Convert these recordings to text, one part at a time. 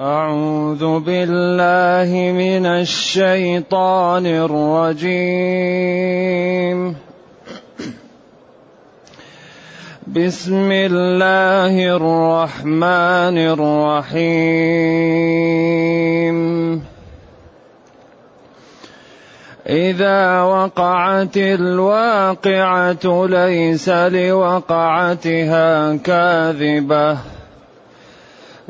أعوذ بالله من الشيطان الرجيم. بسم الله الرحمن الرحيم. إذا وقعت الواقعة ليس لوقعتها كاذبة.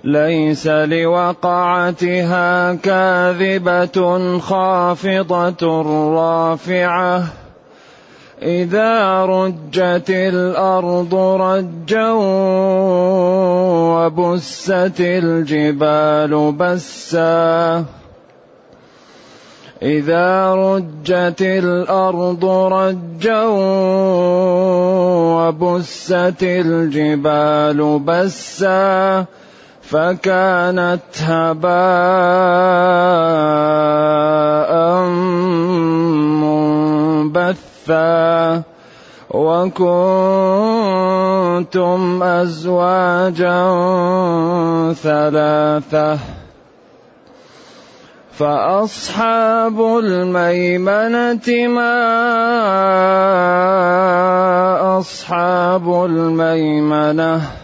ليس لوقعتها كاذبة خافضة رافعة. إذا رجت الأرض رجا وبست الجبال بسّا. إذا رجت الأرض رجا وبست الجبال بسا. فكانت هباء منبثا وكنتم أزواجا ثلاثة فأصحاب الميمنة ما أصحاب الميمنة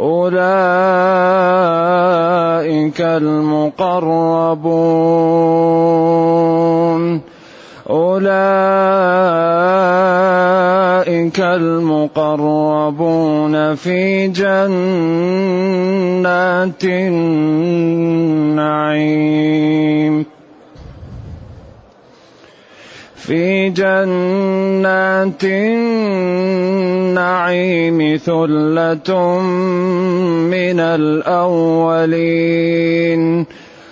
أولئك المقربون. أولئك المقربون في جنات النعيم. في جنات النعيم ثلة من الأولين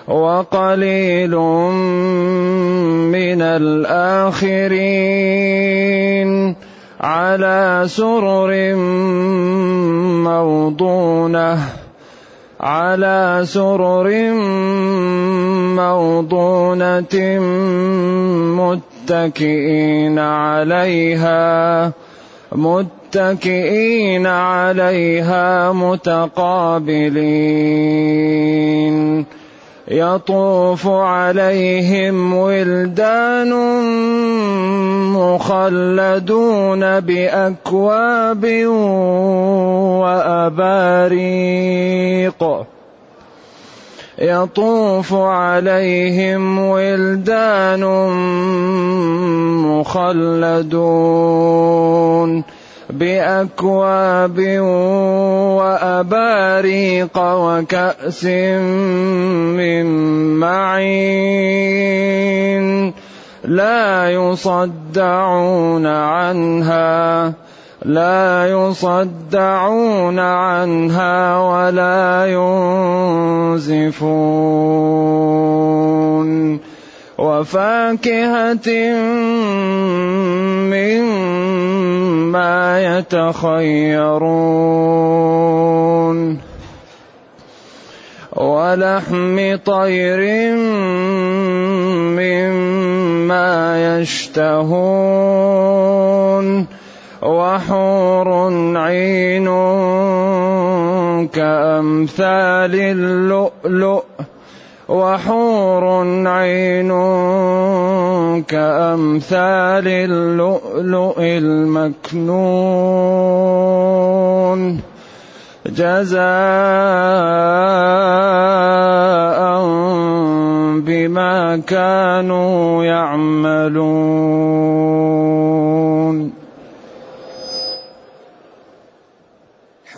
وقليل من الآخرين على سرر موضونة على سرر موضونة متكئين عليها متكئين عليها متقابلين. يطوف عليهم ولدان مخلدون بأكواب وأباريق. يطوف عليهم ولدان مخلدون بأكواب وأباريق وكأس من معين لا يصدعون عنها لا يصدعون عنها ولا ينزفون. وفاكهة مما يتخيرون. ولحم طير مما يشتهون. وحور عين كأمثال اللؤلؤ وحور عين كأمثال اللؤلؤ المكنون جزاء بما كانوا يعملون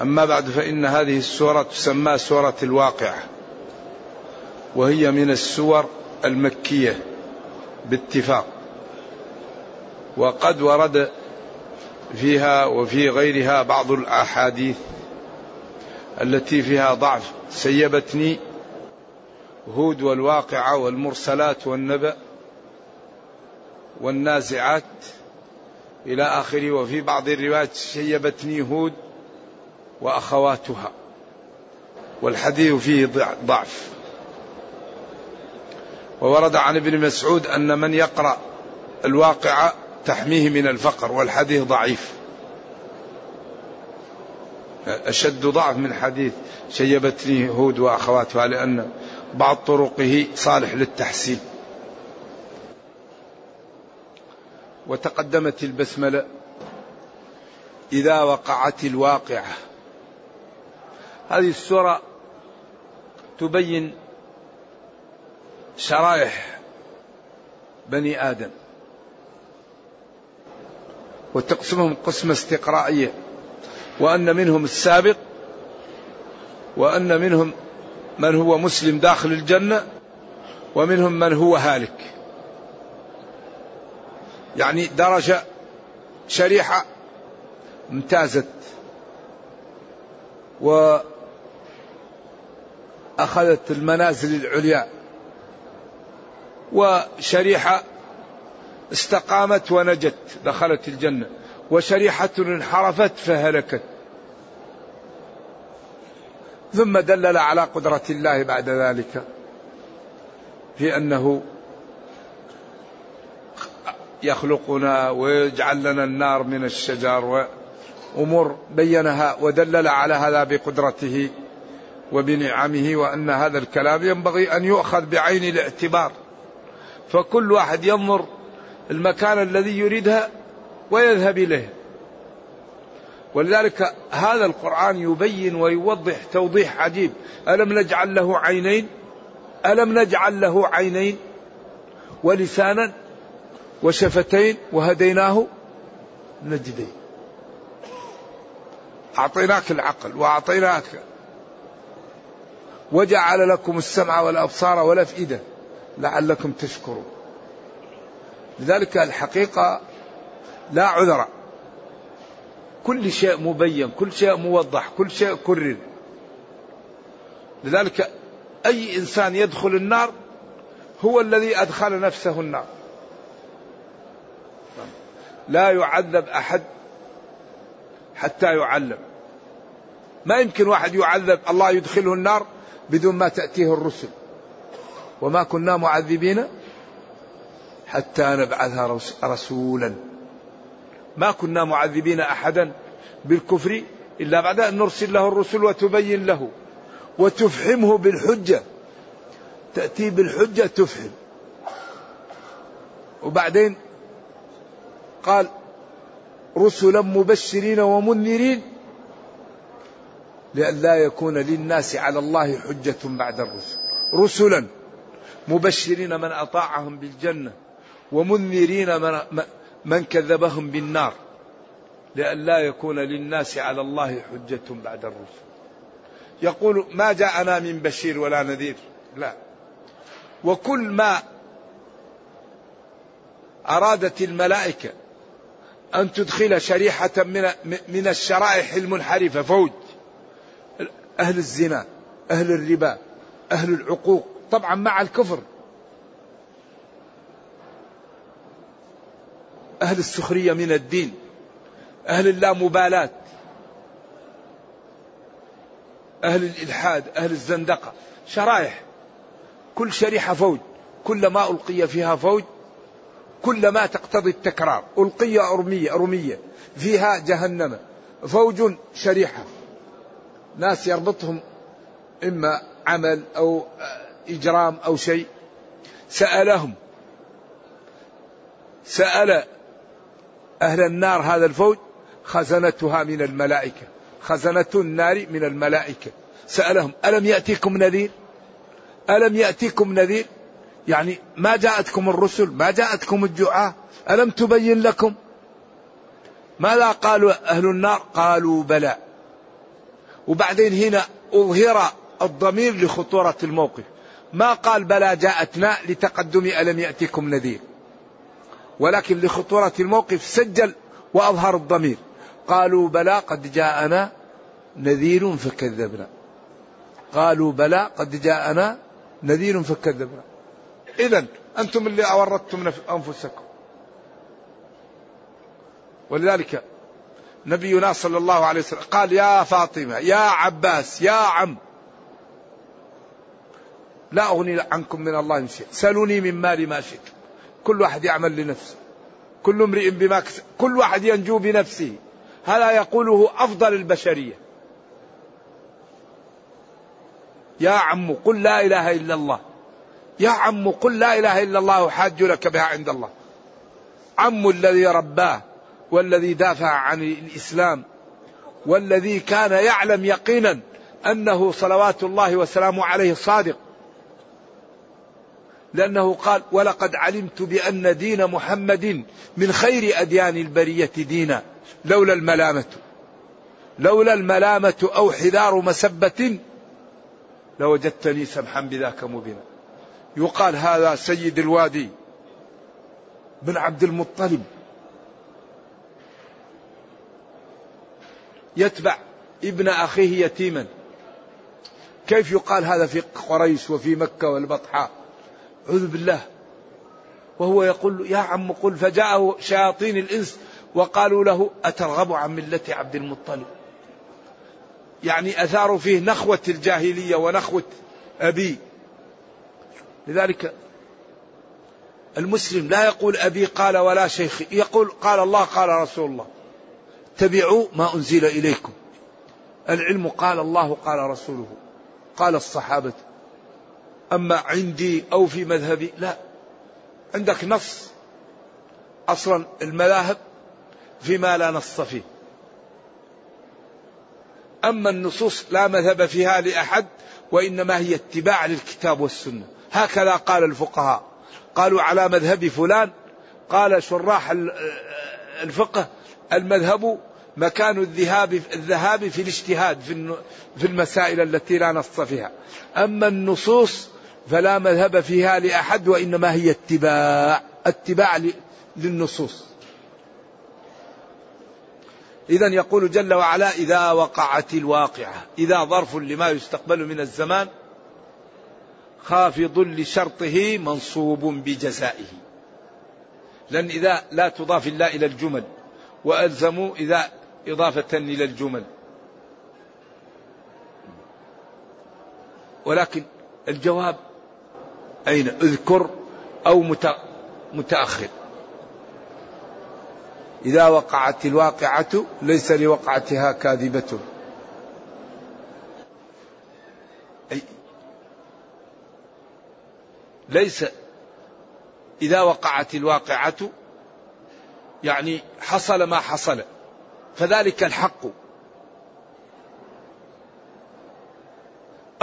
أما بعد فإن هذه السورة تسمى سورة الواقعة وهي من السور المكية باتفاق وقد ورد فيها وفي غيرها بعض الأحاديث التي فيها ضعف. سيبتني هود والواقعة والمرسلات والنبأ والنازعات إلى آخره. وفي بعض الروايات شيبتني هود وأخواتها والحديث فيه ضعف. وورد عن ابن مسعود أن من يقرأ الواقعة تحميه من الفقر والحديث ضعيف. أشد ضعف من حديث شيبتني هود وأخواتها لأن بعض طرقه صالح للتحسين. وتقدمت البسملة إذا وقعت الواقعة هذه السورة تبين شرائح بني آدم. وتقسمهم قسمه استقرائية. وأن منهم السابق وأن منهم من هو مسلم داخل الجنة ومنهم من هو هالك. يعني درجة شريحة امتازت وأخذت المنازل العليا. وشريحة استقامت ونجت دخلت الجنة. وشريحة انحرفت فهلكت. ثم دلل على قدرة الله بعد ذلك في أنه يخلقنا ويجعل لنا النار من الشجر وأمور بينها ودلل على هذا بقدرته. وبنعمه وأن هذا الكلام ينبغي أن يؤخذ بعين الاعتبار. فكل واحد ينظر المكان الذي يريدها ويذهب إليه. ولذلك هذا القرآن يبين ويوضح توضيح عجيب. ألم نجعل له عينين؟ ألم نجعل له عينين؟ ولسانا؟ وشفتين؟ وهديناه؟ نجدين. أعطيناك العقل وأعطيناك وجعل لكم السمع والأبصار والأفئدة لعلكم تشكرون. لذلك الحقيقة لا عذر. كل شيء مبين كل شيء موضح كل شيء كرر. لذلك أي إنسان يدخل النار هو الذي أدخل نفسه النار. لا يعذب أحد حتى يعلم. ما يمكن واحد يعذب الله يدخله النار بدون ما تأتيه الرسل. وما كنا معذبين حتى نبعث رسولا. ما كنا معذبين احدا بالكفر إلا بعد أن نرسل له الرسل وتبين له. وتفحمه بالحجة. تأتي بالحجة تفحم وبعدين قال رسلا مبشرين ومنذرين لئلا يكون للناس على الله حجة بعد الرسل. رسلا مبشرين من أطاعهم بالجنة ومنذرين من, من كذبهم بالنار. لئلا يكون للناس على الله حجة بعد الرسل. يقول ما جاءنا من بشير ولا نذير. لا. وكل ما أرادت الملائكة أن تدخل شريحة من من الشرائح المنحرفة فوج. أهل الزنا أهل الربا أهل العقوق طبعا مع الكفر. أهل السخرية من الدين أهل اللامبالاة أهل الإلحاد أهل الزندقة. شرائح كل شريحة فوج كلما ألقي فيها فوج كلما تقتضي التكرار. ألقي أرمية أرمية فيها جهنم. فوج شريحة. ناس يربطهم إما عمل أو إجرام أو شيء. سألهم. سأل أهل النار هذا الفوج خزنتها من الملائكة. خزنة النار من الملائكة. سألهم ألم يأتيكم نذير؟ ألم يأتيكم نذير؟ يعني ما جاءتكم الرسل ما جاءتكم الدعاء ألم تبين لكم؟ ماذا قالوا أهل النار؟ قالوا بلى. وبعدين هنا أظهر الضمير لخطورة الموقف. ما قال بلى جاءتنا لتقدم ألم يأتكم نذير. ولكن لخطورة الموقف سجل وأظهر الضمير. قالوا بلى قد جاءنا نذير فكذبنا. قالوا بلى قد جاءنا نذير فكذبنا. إذا أنتم اللي أوردتم أنفسكم. ولذلك نبينا صلى الله عليه وسلم قال يا فاطمة يا عباس يا عم. لا أغني عنكم من الله شيء. سلوني من مالي ما شئت. كل واحد يعمل لنفسه. كل امرئ بما كسب كل واحد ينجو بنفسه. هذا يقوله أفضل البشرية. يا عم قل لا إله إلا الله. يا عم قل لا إله إلا الله حاج لك بها عند الله. عم الذي رباه. والذي دافع عن الإسلام والذي كان يعلم يقينا أنه صلوات الله وسلامه عليه صادق. لأنه قال ولقد علمت بأن دين محمد من خير أديان البرية دينا لولا الملامة. لولا الملامة أو حذار مسبة لوجدتني سمحا بذاك مبينا. يقال هذا سيد الوادي بن عبد المطلب. يتبع ابن أخيه يتيما. كيف يقال هذا في قريش وفي مكة والبطحاء؟ أعوذ بالله. وهو يقول يا عم قل فجاءه شياطين الإنس وقالوا له أترغب عن ملة عبد المطلب؟ يعني أثاروا فيه نخوة الجاهلية ونخوة أبي. لذلك المسلم لا يقول أبي قال ولا شيخ. يقول قال الله قال رسول الله. اتبعوا ما أنزل إليكم. العلم قال الله قال رسوله قال الصحابة أما عندي أو في مذهبي؟ لا. عندك نص أصلا المذاهب فيما لا نص فيه. أما النصوص لا مذهب فيها لأحد وإنما هي اتباع للكتاب والسنة. هكذا قال الفقهاء. قالوا على مذهب فلان قال شراح الفقه المذهب مكان الذهاب الذهاب في الاجتهاد في في المسائل التي لا نص فيها. أما النصوص فلا مذهب فيها لأحد وإنما هي اتباع اتباع للنصوص. إذا يقول جل وعلا إذا وقعت الواقعة إذا ظرف لما يستقبل من الزمان خافض لشرطه منصوب بجزائه. لأن إذا لا تضاف إلا إلى الجمل وألزموا إذا إضافة إلى الجمل. ولكن الجواب أين؟ اذكر أو متأخر. إذا وقعت الواقعة ليس لوقعتها كاذبة. أي ليس إذا وقعت الواقعة يعني حصل ما حصل. فذلك الحق.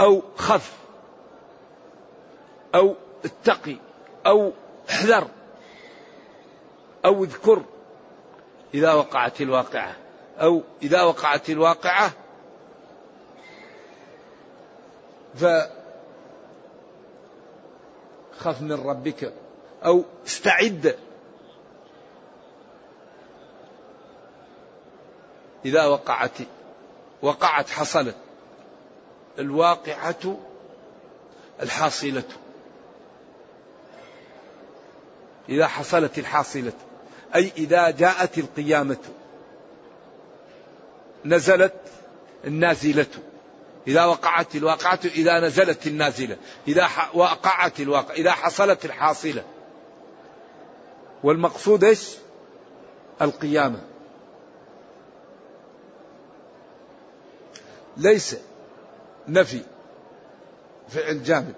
أو خف. أو اتقي. أو احذر. أو اذكر. إذا وقعت الواقعة. أو إذا وقعت الواقعة. ف خف من ربك. أو استعد. إذا وقعت وقعت حصلت الواقعة الحاصلة. إذا حصلت الحاصلة أي إذا جاءت القيامة نزلت النازلة. إذا وقعت الواقعة إذا نزلت النازلة. إذا وقعت الواقع إذا حصلت الحاصلة. والمقصود إيش؟ القيامة. ليس نفي فعل جامد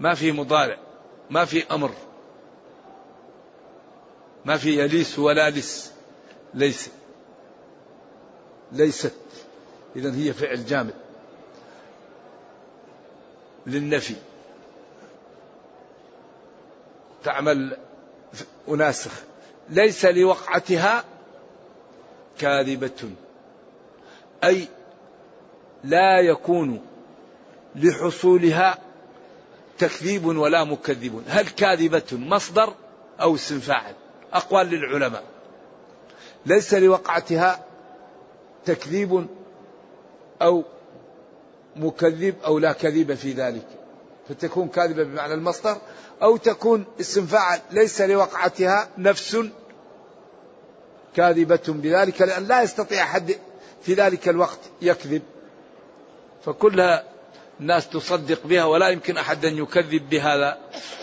ما في مضارع ما في أمر ما في يليس ولا لس ليس ليست. إذا هي فعل جامد للنفي. تعمل أناسخ. ليس لوقعتها كاذبة. أي لا يكون لحصولها تكذيب ولا مكذب. هل كاذبة مصدر أو اسم فاعل أقوال للعلماء. ليس لوقعتها تكذيب أو مكذب أو لا كذب في ذلك. فتكون كاذبة بمعنى المصدر أو تكون اسم فاعل ليس لوقعتها نفس كاذبة بذلك لأن لا يستطيع أحد في ذلك الوقت يكذب فكلها الناس تصدق بها ولا يمكن أحد أن يكذب بهذا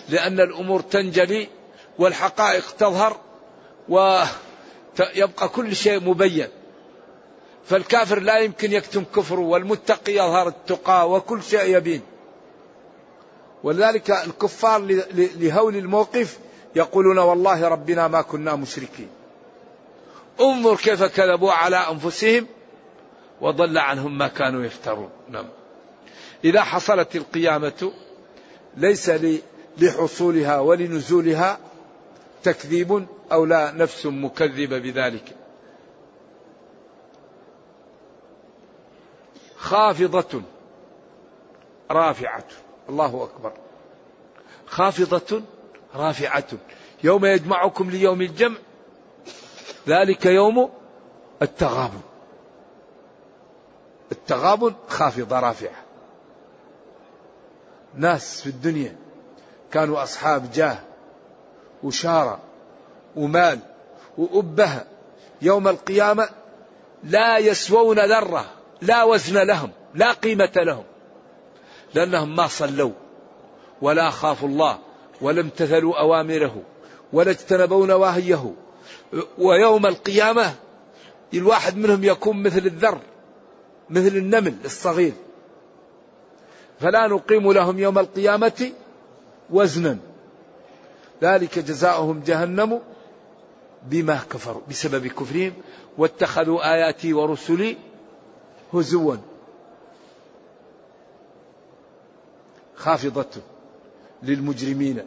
لأن الأمور تنجلي والحقائق تظهر ويبقى كل شيء مبين. فالكافر لا يمكن يكتم كفره والمتقي يظهر التقى وكل شيء يبين. ولذلك الكفار لهول الموقف يقولون والله ربنا ما كنا مشركين. انظر كيف كذبوا على أنفسهم وضل عنهم ما كانوا يفترون. نعم. إذا حصلت القيامة ليس لحصولها ولنزولها تكذيب أو لا نفس مكذبة بذلك. خافضة. رافعة. الله أكبر. خافضة. رافعة. يوم يجمعكم ليوم الجمع ذلك يوم التغابن. التغابن خافضة رافعة ناس في الدنيا كانوا أصحاب جاه وشارة ومال وأبهة يوم القيامة لا يسوون ذرة لا وزن لهم لا قيمة لهم لأنهم ما صلوا ولا خافوا الله ولا امتثلوا أوامره ولا اجتنبوا نواهيه. ويوم القيامة الواحد منهم يكون مثل الذر. مثل النمل الصغير. فلا نقيم لهم يوم القيامة وزنا. ذلك جزاؤهم جهنم بما كفروا بسبب كفرهم. واتخذوا آياتي ورسلي هزوا. خافضة للمجرمين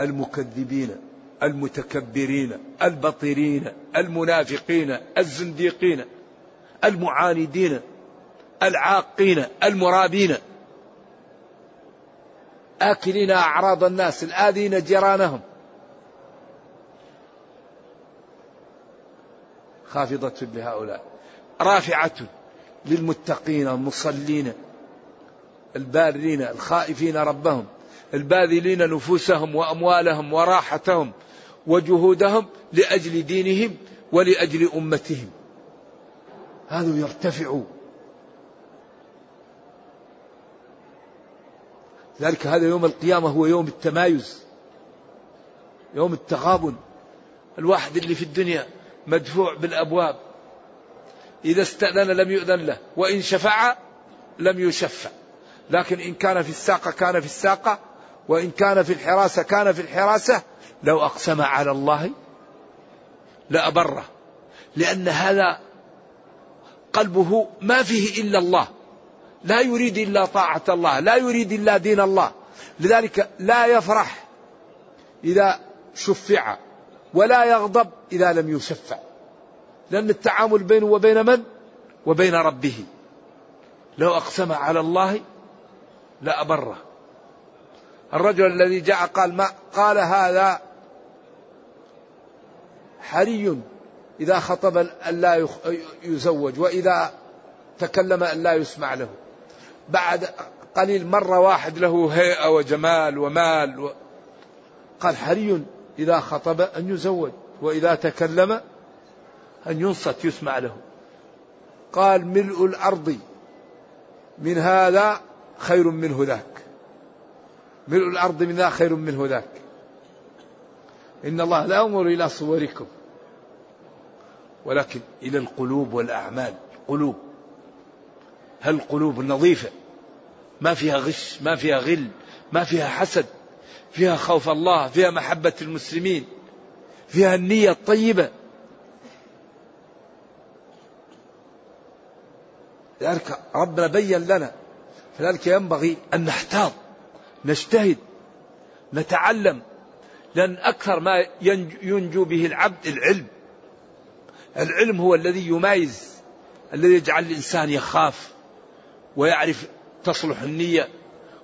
المكذبين المتكبرين البطرين المنافقين الزنديقين. المعاندين العاقين المرابين. آكلين أعراض الناس الآذين جيرانهم. خافضة لهؤلاء. رافعة للمتقين المصلين البارين الخائفين ربهم الباذلين نفوسهم وأموالهم وراحتهم وجهودهم لأجل دينهم ولأجل أمتهم. هذا يرتفع. ذلك هذا يوم القيامة هو يوم التمايز يوم التغابن. الواحد اللي في الدنيا مدفوع بالأبواب. إذا استأذن لم يؤذن له وإن شفع لم يشفع. لكن إن كان في الساقة كان في الساقة وإن كان في الحراسة كان في الحراسة لو أقسم على الله لأبره. لأن هذا قلبه ما فيه إلا الله. لا يريد إلا طاعة الله لا يريد إلا دين الله. لذلك لا يفرح إذا شفع ولا يغضب إذا لم يشفع. لأن التعامل بينه وبين من؟ وبين ربه. لو أقسم على الله لأبره الرجل الذي جاء قال ما قال هذا حري. إذا خطب أن لا يزوج وإذا تكلم أن لا يسمع له. بعد قليل مرة واحد له هيئة وجمال ومال و... قال حري إذا خطب أن يزوج وإذا تكلم أن ينصت يسمع له. قال ملء الأرض من هذا خير منه ذاك. ملء الأرض من ذا خير منه ذاك. إن الله لا ينظر إلى صوركم. ولكن إلى القلوب والأعمال. قلوب. هل قلوب نظيفة؟ ما فيها غش ما فيها غل ما فيها حسد فيها خوف الله فيها محبة المسلمين فيها النية الطيبة. لذلك ربنا بين لنا فذلك ينبغي أن نحتاط نجتهد نتعلم لأن أكثر ما ينجو به العبد العلم. العلم هو الذي يمايز الذي يجعل الإنسان يخاف ويعرف تصلح النية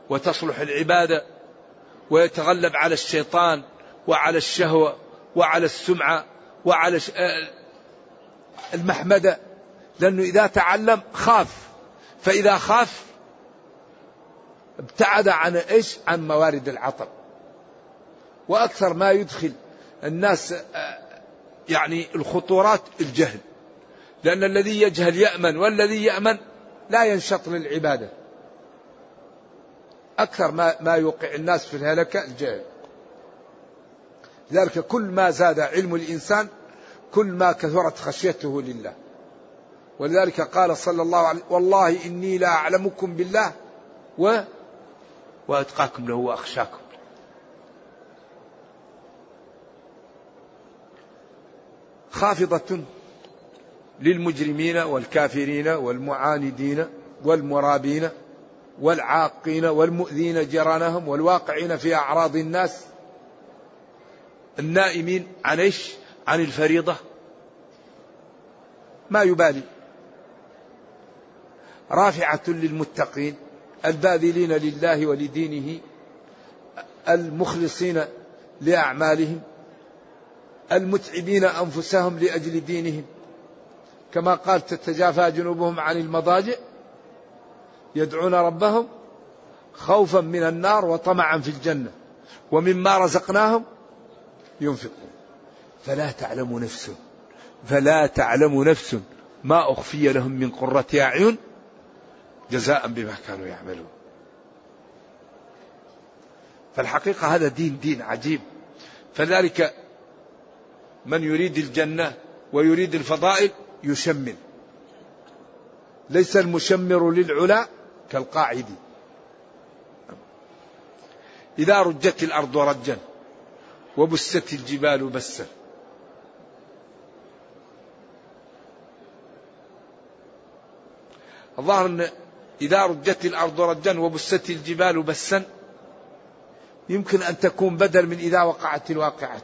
وتصلح العبادة ويتغلب على الشيطان وعلى الشهوة وعلى السمعة وعلى آه، المحمدة لأنه إذا تعلم خاف فإذا خاف ابتعد عن إيش؟ عن موارد العطب. وأكثر ما يدخل الناس آه، يعني الخطورات الجهل. لأن الذي يجهل يأمن والذي يأمن لا ينشط للعبادة. أكثر ما ما يوقع الناس في الهلكة الجهل. لذلك كل ما زاد علم الإنسان كل ما كثرت خشيته لله. ولذلك قال صلى الله عليه والله إني لا أعلمكم بالله و وأتقاكم له وأخشاكم. خافضة للمجرمين والكافرين والمعاندين والمرابين والعاقين والمؤذين جيرانهم والواقعين في أعراض الناس النائمين عن إيش؟ عن الفريضة ما يبالي رافعة للمتقين الباذلين لله ولدينه المخلصين لأعمالهم المتعبين أنفسهم لأجل دينهم. كما قال تتجافى جنوبهم عن المضاجع يدعون ربهم خوفا من النار وطمعا في الجنة ومما رزقناهم ينفقون. فلا تعلم نفس فلا تعلم نفس ما أخفي لهم من قرة أعين جزاء بما كانوا يعملون. فالحقيقة هذا دين دين عجيب. فذلك من يريد الجنة ويريد الفضائل يشمل. ليس المشمر للعلا كالقاعد. إذا رجت الأرض رجا وبست الجبال بسا. الظاهر أن إذا رجت الأرض رجا وبست الجبال بسا يمكن أن تكون بدل من إذا وقعت الواقعة.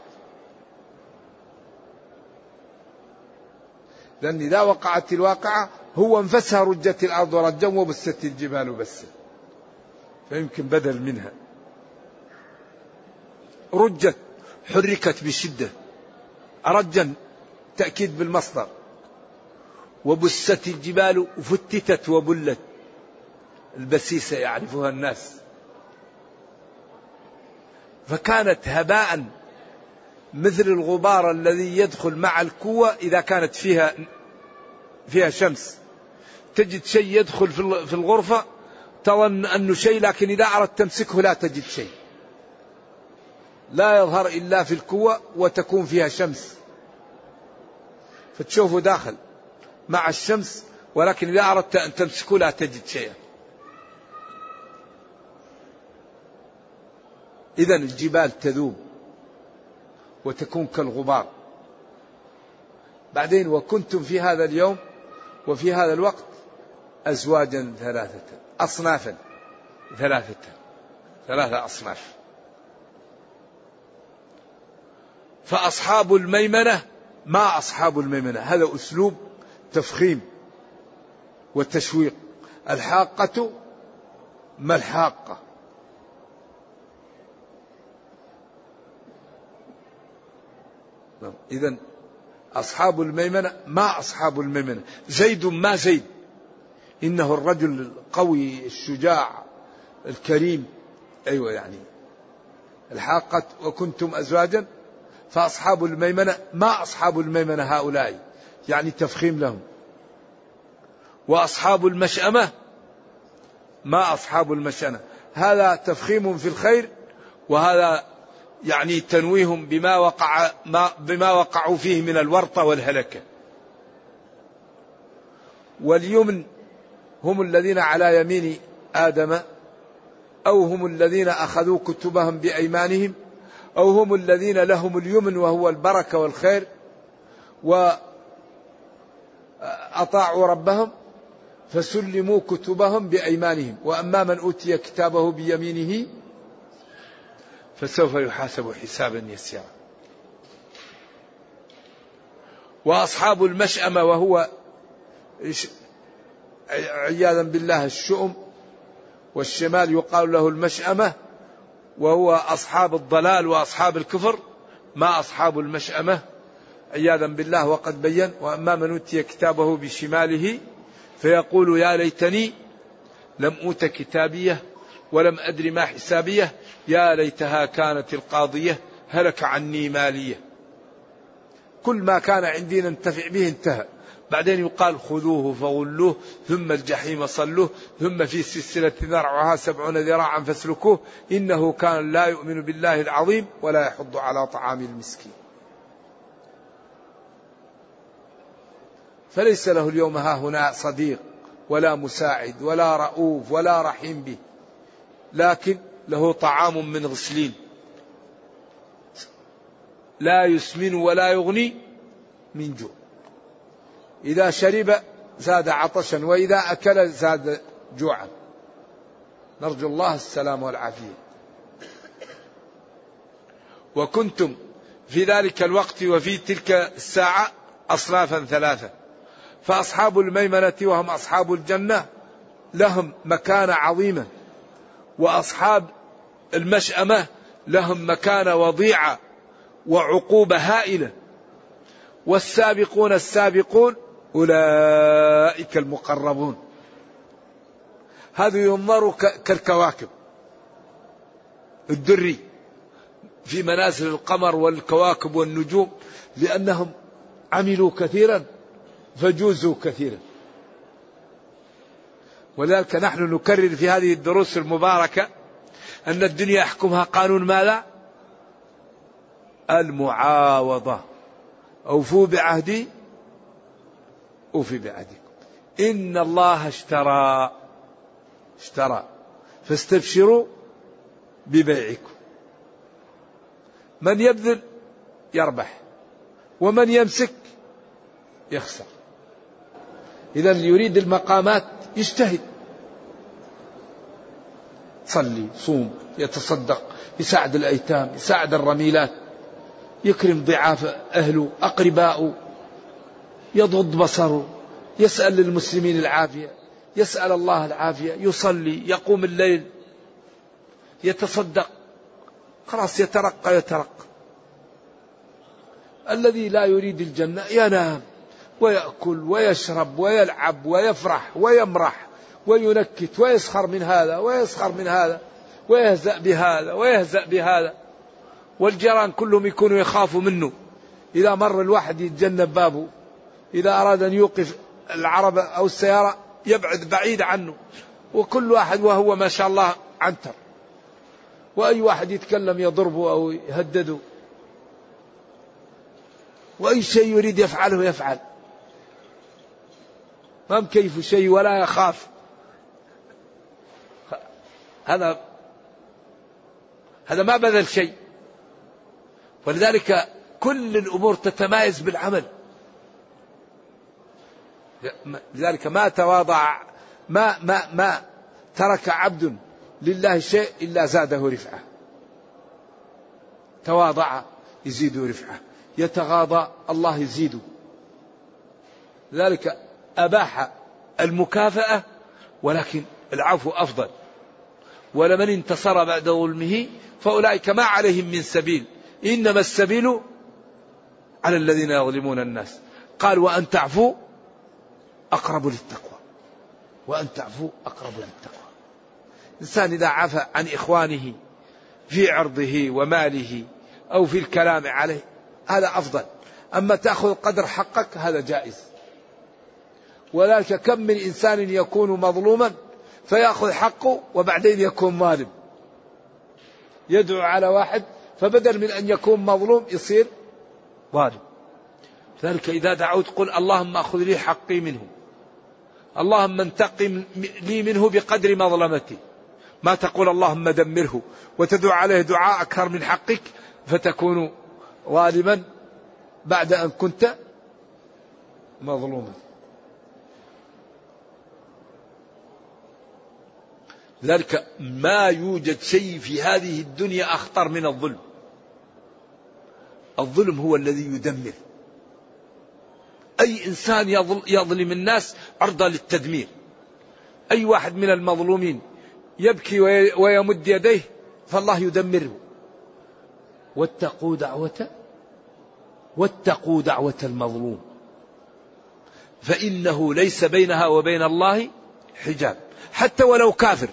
لأن إذا وقعت الواقعة هو انفسها رجت الأرض رجا وبست الجبال بسا فيمكن بدل منها. رجت حركت بشدة. رجا تأكيد بالمصدر. وبست الجبال وفتتت وبلت. البسيسة يعرفها الناس. فكانت هباء مثل الغبار الذي يدخل مع الكوة إذا كانت فيها فيها شمس. تجد شيء يدخل في الغرفة تظن أنه شيء لكن إذا أردت تمسكه لا تجد شيء. لا يظهر إلا في الكوة وتكون فيها شمس. فتشوفه داخل مع الشمس ولكن إذا أردت أن تمسكه لا تجد شيئا. إذا الجبال تذوب. وتكون كالغبار. بعدين وكنتم في هذا اليوم وفي هذا الوقت أزواجا ثلاثة أصنافا ثلاثة ثلاثة أصناف. فأصحاب الميمنة ما أصحاب الميمنة هذا أسلوب تفخيم وتشويق. الحاقة ما الحاقة؟ إذا أصحاب الميمنة ما أصحاب الميمنة؟ زيد ما زيد. إنه الرجل القوي الشجاع الكريم. أيوة يعني. الحاقة وكنتم أزواجا فأصحاب الميمنة ما أصحاب الميمنة هؤلاء؟ يعني تفخيم لهم. وأصحاب المشأمة ما أصحاب المشأمة. هذا تفخيم في الخير وهذا يعني تنويهم بما وقع ما بما وقعوا فيه من الورطة والهلكة. واليمن هم الذين على يمين آدم أو هم الذين أخذوا كتبهم بأيمانهم أو هم الذين لهم اليمن وهو البركة والخير وأطاعوا ربهم فسلموا كتبهم بأيمانهم. وأما من أوتي كتابه بيمينه فسوف يحاسب حسابا يسيرا. وأصحاب المشأمة وهو عياذا بالله الشؤم والشمال يقال له المشأمة وهو أصحاب الضلال وأصحاب الكفر ما أصحاب المشأمة. عياذا بالله وقد بين وأما من أوتي كتابه بشماله فيقول يا ليتني لم أوت كتابيه. ولم أدر ما حسابية. يا ليتها كانت القاضية هلك عني مالية. كل ما كان عندي ننتفع به انتهى. بعدين يقال خذوه فغلوه ثم الجحيم صلوه ثم في سلسلة ذرعها سبعون ذراعا فاسلكوه. إنه كان لا يؤمن بالله العظيم ولا يحض على طعام المسكين. فليس له اليوم ها هنا صديق ولا مساعد ولا رؤوف ولا رحيم به. لكن له طعام من غسلين. لا يسمن ولا يغني من جوع. إذا شرب زاد عطشا وإذا أكل زاد جوعا. نرجو الله السلام والعافية. وكنتم في ذلك الوقت وفي تلك الساعة أصنافا ثلاثة. فأصحاب الميمنة وهم أصحاب الجنة لهم مكانة عظيمة. وأصحاب المشأمة لهم مكانة وضيعة وعقوبة هائلة. والسابقون السابقون أولئك المقربون. هذا ينظر كالكواكب. الدري في منازل القمر والكواكب والنجوم لأنهم عملوا كثيرا فجوزوا كثيرا. ولذلك نحن نكرر في هذه الدروس المباركة أن الدنيا يحكمها قانون ماذا؟ المعاوضة. أوفوا بعهدي أوفي بعهدكم. إن الله اشترى اشترى. فاستبشروا ببيعكم. من يبذل يربح ومن يمسك يخسر. إذا يريد المقامات يجتهد. صلي صوم يتصدق يساعد الأيتام يساعد الرميلات يكرم ضعاف أهله أقرباؤه يضغض بصره يسأل للمسلمين العافية يسأل الله العافية يصلي يقوم الليل يتصدق. خلاص يترقى يترقى. الذي لا يريد الجنة ينام. ويأكل ويشرب ويلعب ويفرح ويمرح وينكت ويسخر من هذا ويسخر من هذا ويهزأ بهذا ويهزأ بهذا والجيران كلهم يكونوا يخافوا منه. إذا مر الواحد يتجنب بابه إذا أراد أن يوقف العربة أو السيارة يبعد بعيد عنه. وكل واحد وهو ما شاء الله عنتر. وأي واحد يتكلم يضربه أو يهدده. وأي شيء يريد يفعله يفعل. ما مكيف شيء ولا يخاف. هذا هذا ما بذل شيء. ولذلك كل الأمور تتمايز بالعمل. لذلك ما تواضع ما ما ما ترك عبد لله شيء إلا زاده رفعة. تواضع يزيد رفعة. يتغاضى الله يزيده لذلك أباح المكافأة ولكن العفو أفضل. ولمن انتصر بعد ظلمه فأولئك ما عليهم من سبيل. إنما السبيل على الذين يظلمون الناس. قال وأن تعفوا أقرب للتقوى. وأن تعفوا أقرب للتقوى. الإنسان إذا عفى عن إخوانه في عرضه وماله أو في الكلام عليه هذا أفضل. أما تأخذ قدر حقك هذا جائز. ولذلك كم من إنسان يكون مظلوما فيأخذ حقه وبعدين يكون ظالم. يدعو على واحد فبدل من أن يكون مظلوم يصير ظالم. ذلك إذا دعوت قل اللهم أخذ لي حقي منه. اللهم انتقم لي منه بقدر مظلمتي. ما تقول اللهم دمره وتدعو عليه دعاء أكثر من حقك فتكون ظالما بعد أن كنت مظلوما. ذلك ما يوجد شيء في هذه الدنيا أخطر من الظلم. الظلم هو الذي يدمر. أي إنسان يظلم الناس عرضة للتدمير. أي واحد من المظلومين يبكي ويمد يديه فالله يدمره. واتقوا دعوة واتقوا دعوة المظلوم. فإنه ليس بينها وبين الله حجاب. حتى ولو كافر.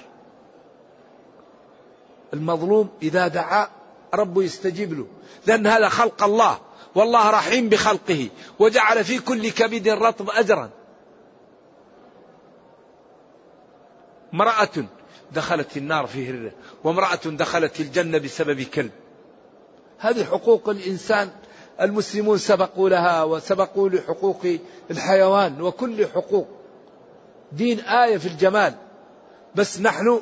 المظلوم إذا دعا ربه يستجيب له. لأن هذا خلق الله والله رحيم بخلقه وجعل في كل كبد رطب أجرا. امرأة دخلت النار في هرة وامرأة دخلت الجنة بسبب كلب. هذه حقوق الإنسان المسلمون سبقوا لها وسبقوا لحقوق الحيوان وكل حقوق. دين آية في الجمال. بس نحن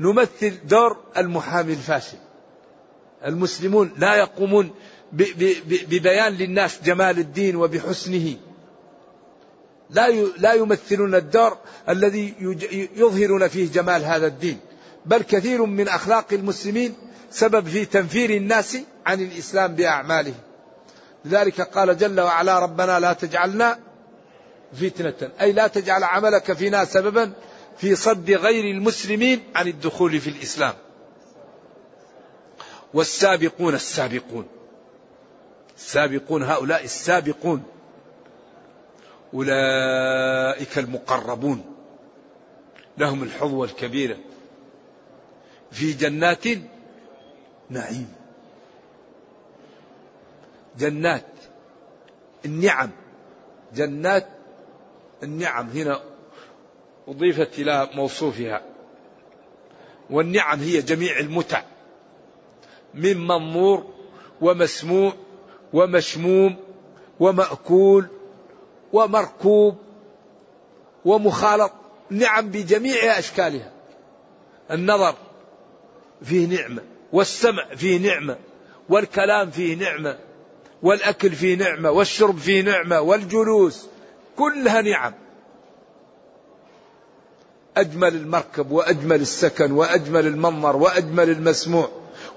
نمثل دور المحامي الفاشل. المسلمون لا يقومون ببيان للناس جمال الدين وبحسنه. لا لا يمثلون الدور الذي يظهرون فيه جمال هذا الدين. بل كثير من أخلاق المسلمين سبب في تنفير الناس عن الإسلام باعماله لذلك قال جل وعلا ربنا لا تجعلنا فتنة. أي لا تجعل عملك فينا سببا في صد غير المسلمين عن الدخول في الإسلام. والسابقون السابقون. السابقون هؤلاء السابقون. أولئك المقربون. لهم الحظوة الكبيرة. في جنات نعيم جنات النعم. جنات النعم. هنا أضيفت إلى موصوفها. والنعم هي جميع المتع. من منظور ومسموع ومشموم ومأكول ومركوب ومخالط. نعم بجميع أشكالها. النظر فيه نعمة والسمع فيه نعمة والكلام فيه نعمة والأكل فيه نعمة والشرب فيه نعمة والجلوس كلها نعم. أجمل المركب وأجمل السكن وأجمل المنظر وأجمل المسموع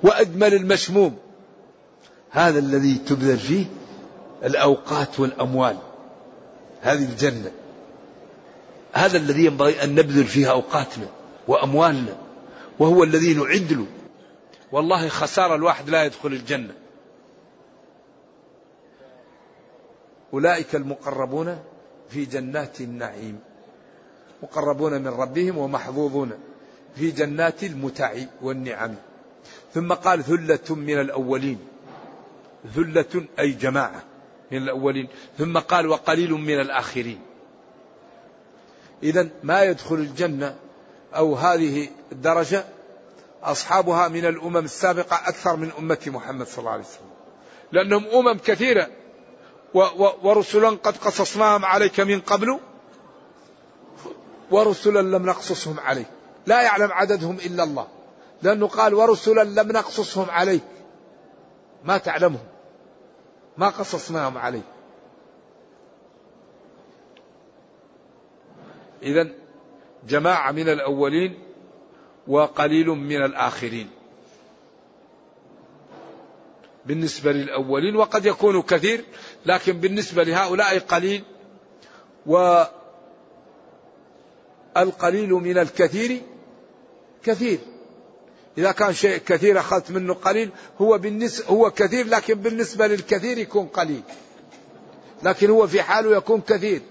وأجمل المشموم. هذا الذي تبذل فيه الأوقات والأموال. هذه الجنة. هذا الذي ينبغي أن نبذل فيه أوقاتنا وأموالنا وهو الذي نعد له والله خسارة الواحد لا يدخل الجنة. أولئك المقربون في جنات النعيم. مقربون من ربهم ومحظوظون في جنات المتع والنعم. ثم قال ثلة من الأولين. ثلة أي جماعة من الأولين. ثم قال وقليل من الآخرين. إذا ما يدخل الجنة أو هذه الدرجة أصحابها من الأمم السابقة أكثر من أمة محمد صلى الله عليه وسلم. لأنهم أمم كثيرة ورسلا قد قصصناهم عليك من قبل ورسلا لم نقصصهم عليك لا يعلم عددهم إلا الله. لأنه قال ورسلا لم نقصصهم عليك ما تعلمهم. ما قصصناهم عليك إذا جماعة من الأولين وقليل من الآخرين. بالنسبة للأولين وقد يكون كثير لكن بالنسبة لهؤلاء قليل. والقليل من الكثير كثير. إذا كان شيء كثير أخذت منه قليل هو بالنسبة هو كثير لكن بالنسبة للكثير يكون قليل. لكن هو في حاله يكون كثير.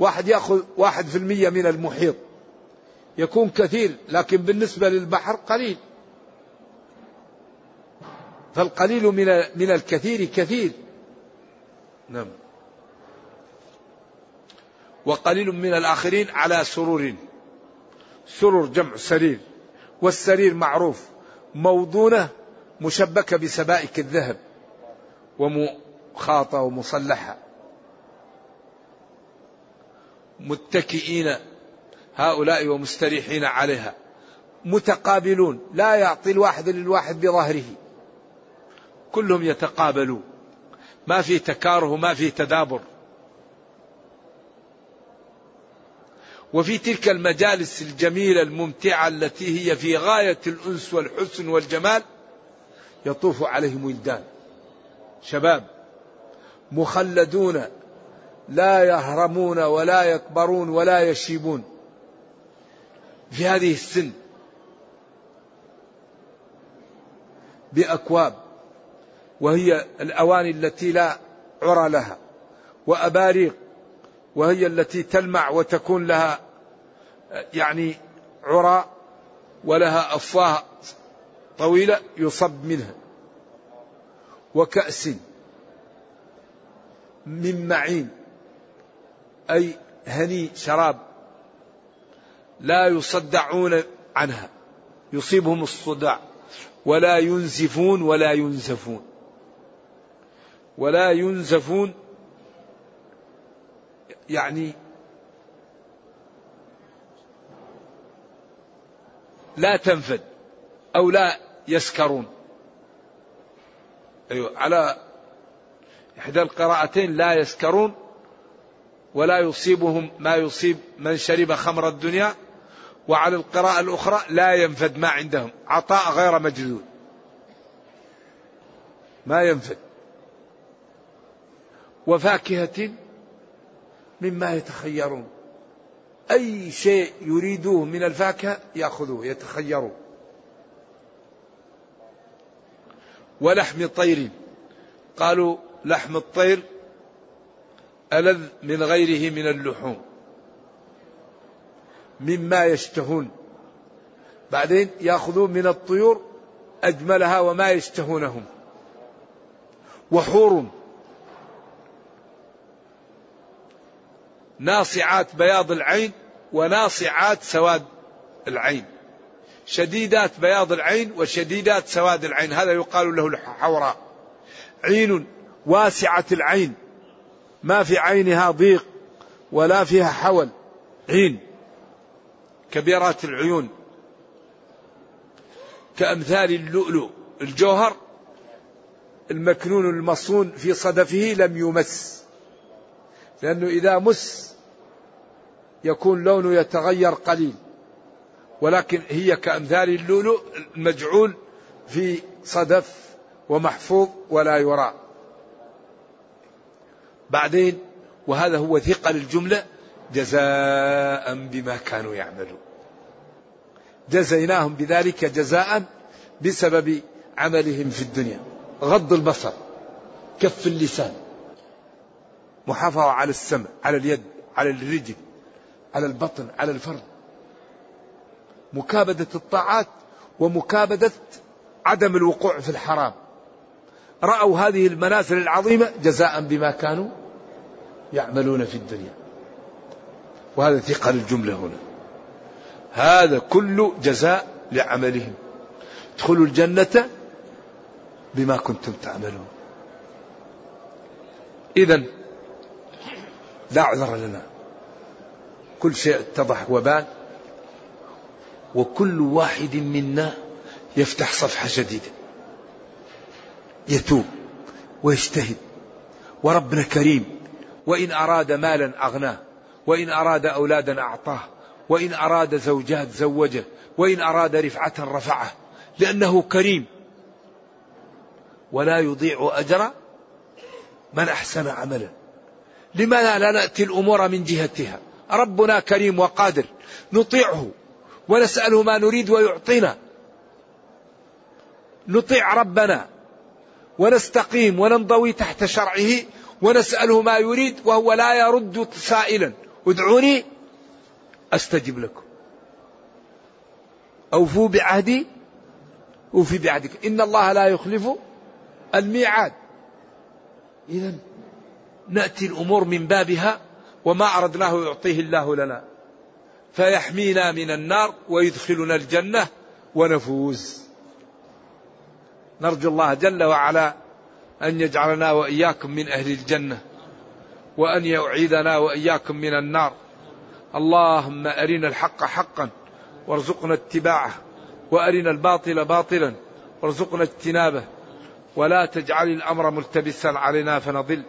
واحد يأخذ واحد في المية من المحيط. يكون كثير لكن بالنسبة للبحر قليل. فالقليل من من الكثير كثير. نعم. وقليل من الآخرين على سرور. سرر جمع سرير والسرير معروف موضونة مشبكة بسبائك الذهب ومخاطة ومصلحة. متكئين هؤلاء ومستريحين عليها. متقابلون لا يعطي الواحد للواحد بظهره كلهم يتقابلون. ما في تكاره ما في تدابر. وفي تلك المجالس الجميلة الممتعة التي هي في غاية الأنس والحسن والجمال يطوف عليهم ولدان. شباب مخلدون لا يهرمون ولا يكبرون ولا يشيبون في هذه السن. بأكواب وهي الأواني التي لا عرى لها وأباريق وهي التي تلمع وتكون لها يعني عرى ولها أفواه طويلة يصب منها. وكأس من معين أي هني شراب لا يصدعون عنها يصيبهم الصداع ولا ينزفون ولا ينزفون. ولا ينزفون يعني لا تنفد أو لا يسكرون. أيوة على إحدى القراءتين لا يسكرون ولا يصيبهم ما يصيب من شرب خمر الدنيا وعلى القراءة الأخرى لا ينفد ما عندهم. عطاء غير مجدود ما ينفد. وفاكهة مما يتخيرون. أي شيء يريدوه من الفاكهة يأخذوه يتخيرون. ولحم طير قالوا لحم الطير ألذ من غيره من اللحوم. مما يشتهون. بعدين يأخذون من الطيور أجملها وما يشتهونهم. وحور ناصعات بياض العين وناصعات سواد العين. شديدات بياض العين وشديدات سواد العين. هذا يقال له الحوراء. عين واسعة العين. ما في عينها ضيق ولا فيها حول. عين. كبيرات العيون. كأمثال اللؤلؤ الجوهر المكنون المصون في صدفه لم يمس. لأنه إذا مس يكون لونه يتغير قليل. ولكن هي كأمثال اللؤلؤ المجعول في صدف ومحفوظ ولا يرى. بعدين وهذا هو ثقل الجملة جزاء بما كانوا يعملون. جزيناهم بذلك جزاء بسبب عملهم في الدنيا. غض البصر كف اللسان محافظة على السمع على اليد على الرجل. على البطن على الفرد. مكابدة الطاعات ومكابدة عدم الوقوع في الحرام. رأوا هذه المنازل العظيمة جزاء بما كانوا يعملون في الدنيا. وهذا ثقل الجملة هنا. هذا كل جزاء لعملهم. ادخلوا الجنة بما كنتم تعملون. إذا لا عذر لنا. كل شيء اتضح وبان وكل واحد منا يفتح صفحة جديدة. يتوب ويجتهد. وربنا كريم. وإن أراد مالا أغناه. وإن أراد أولادا أعطاه. وإن أراد زوجات زوجه. وإن أراد رفعة رفعه. لأنه كريم. ولا يضيع أجر من أحسن عملا. لماذا لا نأتي الأمور من جهتها؟ ربنا كريم وقادر. نطيعه ونسأله ما نريد ويعطينا. نطيع ربنا ونستقيم وننضوي تحت شرعه ونسأله ما يريد وهو لا يرد سائلا. ادعوني أستجب لكم. أوفوا بعهدي. أوفي بعهدكم إن الله لا يخلف الميعاد. اذا نأتي الأمور من بابها. وما اردناه يعطيه الله لنا. فيحمينا من النار ويدخلنا الجنة ونفوز. نرجو الله جل وعلا أن يجعلنا وإياكم من أهل الجنة وأن يعيذنا وإياكم من النار. اللهم أرنا الحق حقا وارزقنا اتباعه وأرنا الباطل باطلا وارزقنا اجتنابه. ولا تجعل الأمر ملتبسا علينا فنضل.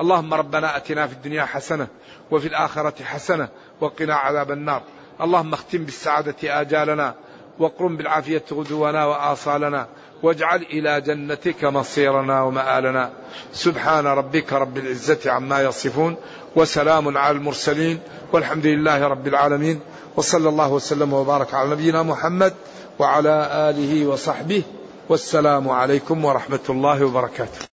اللهم ربنا أتنا في الدنيا حسنة وفي الآخرة حسنة وقنا عذاب النار. اللهم اختم بالسعادة آجالنا وقرم بالعافية غدونا وآصالنا واجعل إلى جنتك مصيرنا ومآلنا. سبحان ربك رب العزة عما يصفون وسلام على المرسلين والحمد لله رب العالمين. وصلى الله وسلم وبارك على نبينا محمد وعلى آله وصحبه. والسلام عليكم ورحمة الله وبركاته.